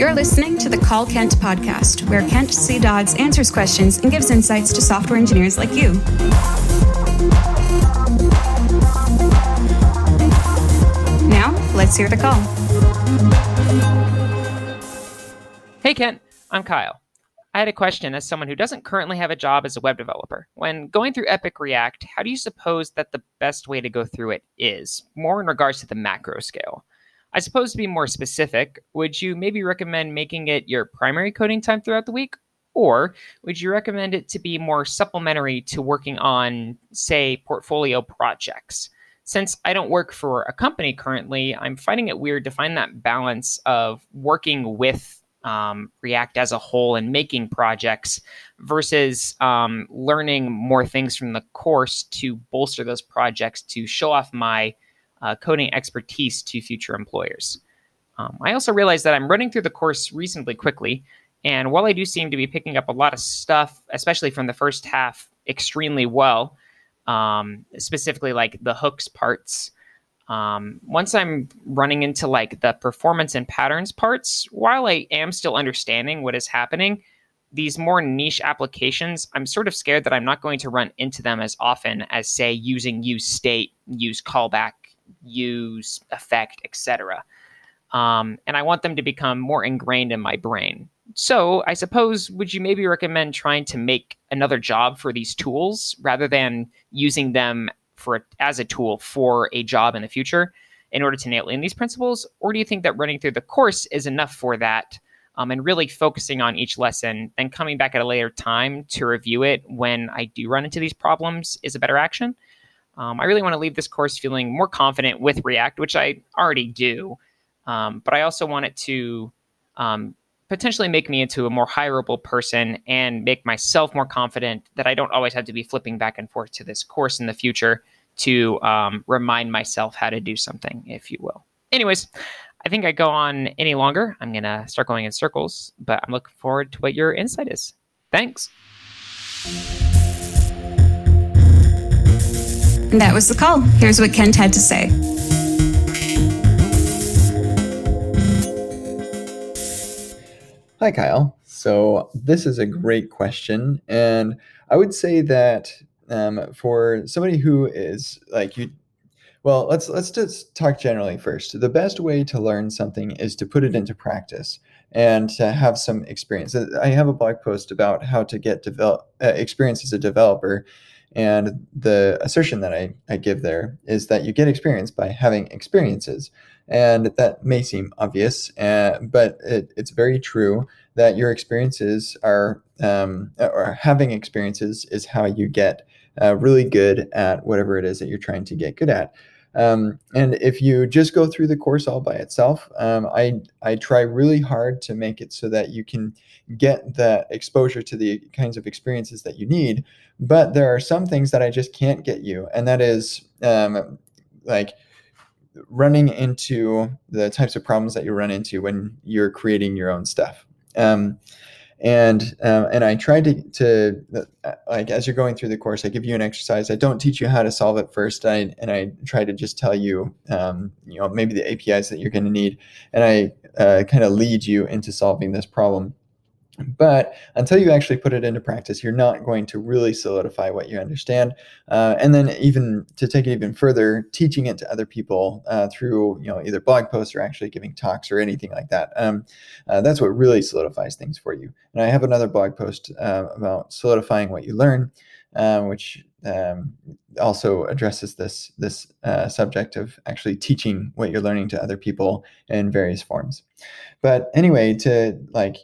You're listening to the Call Kent podcast, where Kent C. Dodds answers questions and gives insights to software engineers like you. Now, let's hear the call. Hey, Kent. I'm Kyle. I had a question as someone who doesn't currently have a job as a web developer. When going through Epic React, how do you suppose that the best way to go through it is, more in regards to the macro scale? I suppose to be more specific, would you maybe recommend making it your primary coding time throughout the week? Or would you recommend it to be more supplementary to working on, say, portfolio projects? Since I don't work for a company currently, I'm finding it weird to find that balance of working with um, React as a whole and making projects versus um, learning more things from the course to bolster those projects to show off my uh, coding expertise to future employers. Um, I also realized that I'm running through the course reasonably quickly, and while I do seem to be picking up a lot of stuff, especially from the first half, extremely well, um, specifically like the hooks parts, um, once I'm running into like the performance and patterns parts, while I am still understanding what is happening, these more niche applications, I'm sort of scared that I'm not going to run into them as often as, say, using use state, use callback, use effect, etc. Um, and I want them to become more ingrained in my brain. So I suppose would you maybe recommend trying to make another job for these tools rather than using them for as a tool for a job in the future in order to nail in these principles? Or do you think that running through the course is enough for that um, and really focusing on each lesson, then coming back at a later time to review it when I do run into these problems is a better action? Um, I really want to leave this course feeling more confident with React, which I already do. Um, but I also want it to um, potentially make me into a more hireable person and make myself more confident that I don't always have to be flipping back and forth to this course in the future to um, remind myself how to do something, if you will. Anyways, I think I go on any longer. I'm going to start going in circles, but I'm looking forward to what your insight is. Thanks. That was the call. Here's what Kent had to say. Hi, Kyle. So, this is a great question. And I would say that um, for somebody who is like you, well, let's let's just talk generally first. The best way to learn something is to put it into practice and to have some experience. I have a blog post about how to get develop uh, experience as a developer, and the assertion that I, I give there is that you get experience by having experiences. And that may seem obvious, uh, but it, it's very true that your experiences are, um, or having experiences is how you get uh, really good at whatever it is that you're trying to get good at. Um, and if you just go through the course all by itself, um, I I try really hard to make it so that you can get the exposure to the kinds of experiences that you need. But there are some things that I just can't get you, and that is um, like running into the types of problems that you run into when you're creating your own stuff. Um, and um, and I tried to to like as you're going through the course, I give you an exercise. I don't teach you how to solve it first. I and I try to just tell you, um, you know, maybe the APIs that you're going to need, and I uh, kind of lead you into solving this problem. But until you actually put it into practice, you're not going to really solidify what you understand. Uh, and then, even to take it even further, teaching it to other people uh, through you know either blog posts or actually giving talks or anything like that. Um, uh, that's what really solidifies things for you. And I have another blog post uh, about solidifying what you learn, uh, which um, also addresses this this uh, subject of actually teaching what you're learning to other people in various forms. But anyway, to like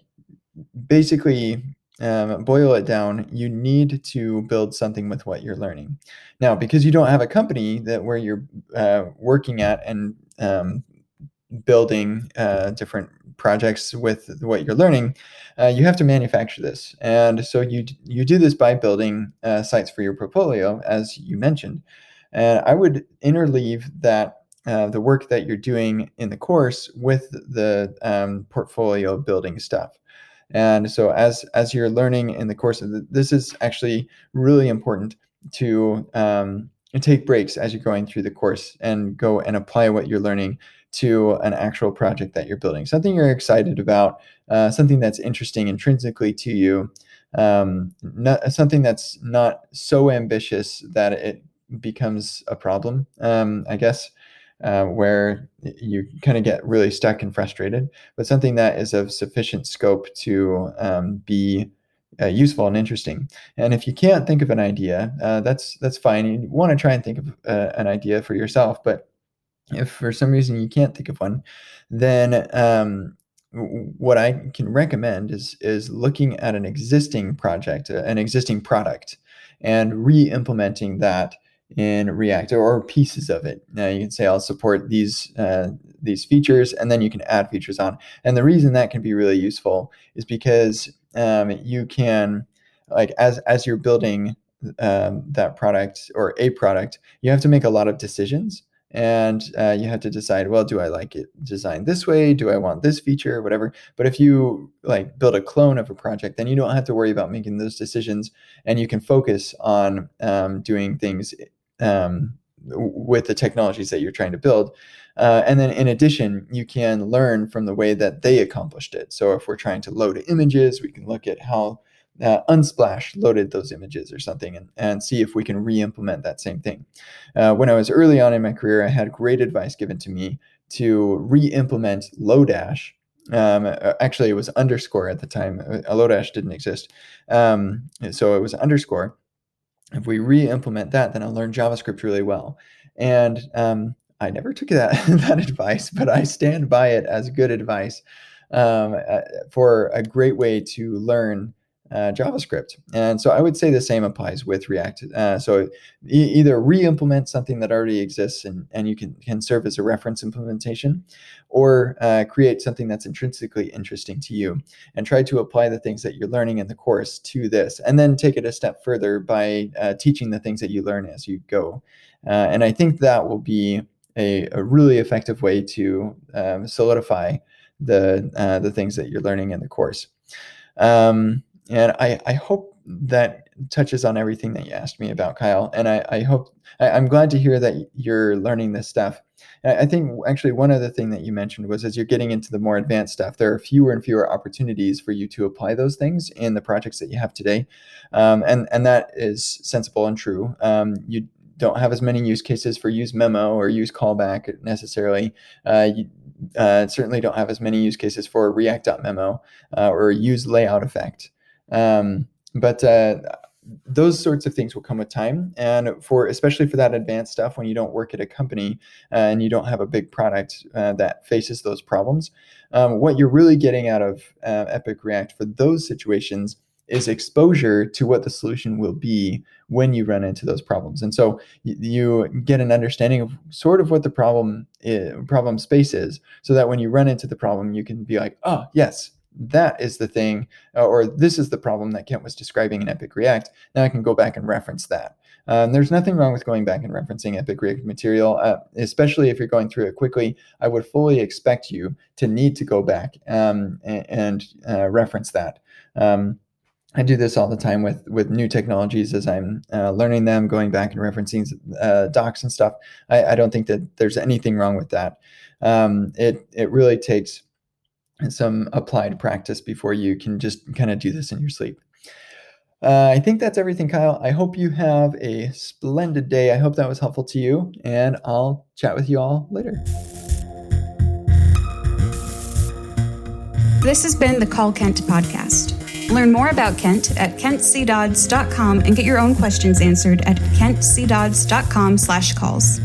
basically um, boil it down, you need to build something with what you're learning. Now, because you don't have a company that where you're uh, working at and um, building uh, different projects with what you're learning, uh, you have to manufacture this. And so you you do this by building uh, sites for your portfolio, as you mentioned. And I would interleave that uh, the work that you're doing in the course with the um, portfolio building stuff. And so as as you're learning in the course of the, this is actually really important to um, take breaks as you're going through the course and go and apply what you're learning to an actual project that you're building, something you're excited about, uh, something that's interesting intrinsically to you, um, not, something that's not so ambitious that it becomes a problem, um, I guess, uh, where you kind of get really stuck and frustrated, but something that is of sufficient scope to um, be uh, useful and interesting. And if you can't think of an idea, uh, that's that's fine. You want to try and think of uh, an idea for yourself, but if for some reason you can't think of one, then um, what I can recommend is is looking at an existing project, uh, an existing product, and re-implementing that in React or pieces of it. Now you can say I'll support these uh, these features, and then you can add features on. And the reason that can be really useful is because um, you can like as as you're building um, that product or a product, you have to make a lot of decisions and uh, you have to decide well do i like it designed this way do i want this feature whatever but if you like build a clone of a project then you don't have to worry about making those decisions and you can focus on um, doing things um, with the technologies that you're trying to build uh, and then in addition you can learn from the way that they accomplished it so if we're trying to load images we can look at how uh, Unsplash loaded those images or something and, and see if we can re-implement that same thing. Uh, when I was early on in my career, I had great advice given to me to re-implement Lodash. Um, uh, actually, it was underscore at the time. Uh, Lodash didn't exist. Um, so it was underscore. If we re-implement that, then I'll learn JavaScript really well. And um, I never took that, that advice, but I stand by it as good advice um, uh, for a great way to learn uh, JavaScript. And so I would say the same applies with React. Uh, so e- either re-implement something that already exists and, and you can, can serve as a reference implementation, or uh, create something that's intrinsically interesting to you and try to apply the things that you're learning in the course to this. And then take it a step further by uh, teaching the things that you learn as you go. Uh, and I think that will be a, a really effective way to um, solidify the, uh, the things that you're learning in the course. Um, and I, I hope that touches on everything that you asked me about, Kyle. And I, I hope I, am glad to hear that you're learning this stuff. I think actually one other thing that you mentioned was as you're getting into the more advanced stuff, there are fewer and fewer opportunities for you to apply those things in the projects that you have today, um, and and that is sensible and true. Um, you don't have as many use cases for use memo or use callback necessarily. Uh, you uh, certainly don't have as many use cases for React.memo uh, or use layout effect. Um, but uh, those sorts of things will come with time. And for especially for that advanced stuff when you don't work at a company uh, and you don't have a big product uh, that faces those problems um, what you're really getting out of uh, epic react for those situations is exposure to what the solution will be when you run into those problems. And so you get an understanding of sort of what the problem is, problem space is so that when you run into the problem you can be like oh yes that is the thing, uh, or this is the problem that Kent was describing in Epic React. Now I can go back and reference that. Um, there's nothing wrong with going back and referencing Epic React material, uh, especially if you're going through it quickly. I would fully expect you to need to go back um, and, and uh, reference that. Um, I do this all the time with with new technologies as I'm uh, learning them, going back and referencing uh, docs and stuff. I, I, don't think that there's anything wrong with that. Um, it it really takes some applied practice before you can just kind of do this in your sleep. Uh, I think that's everything, Kyle. I hope you have a splendid day. I hope that was helpful to you, and I'll chat with you all later. This has been the Call Kent podcast. Learn more about Kent at kentcdodds.com and get your own questions answered at kentcdodds.com slash calls.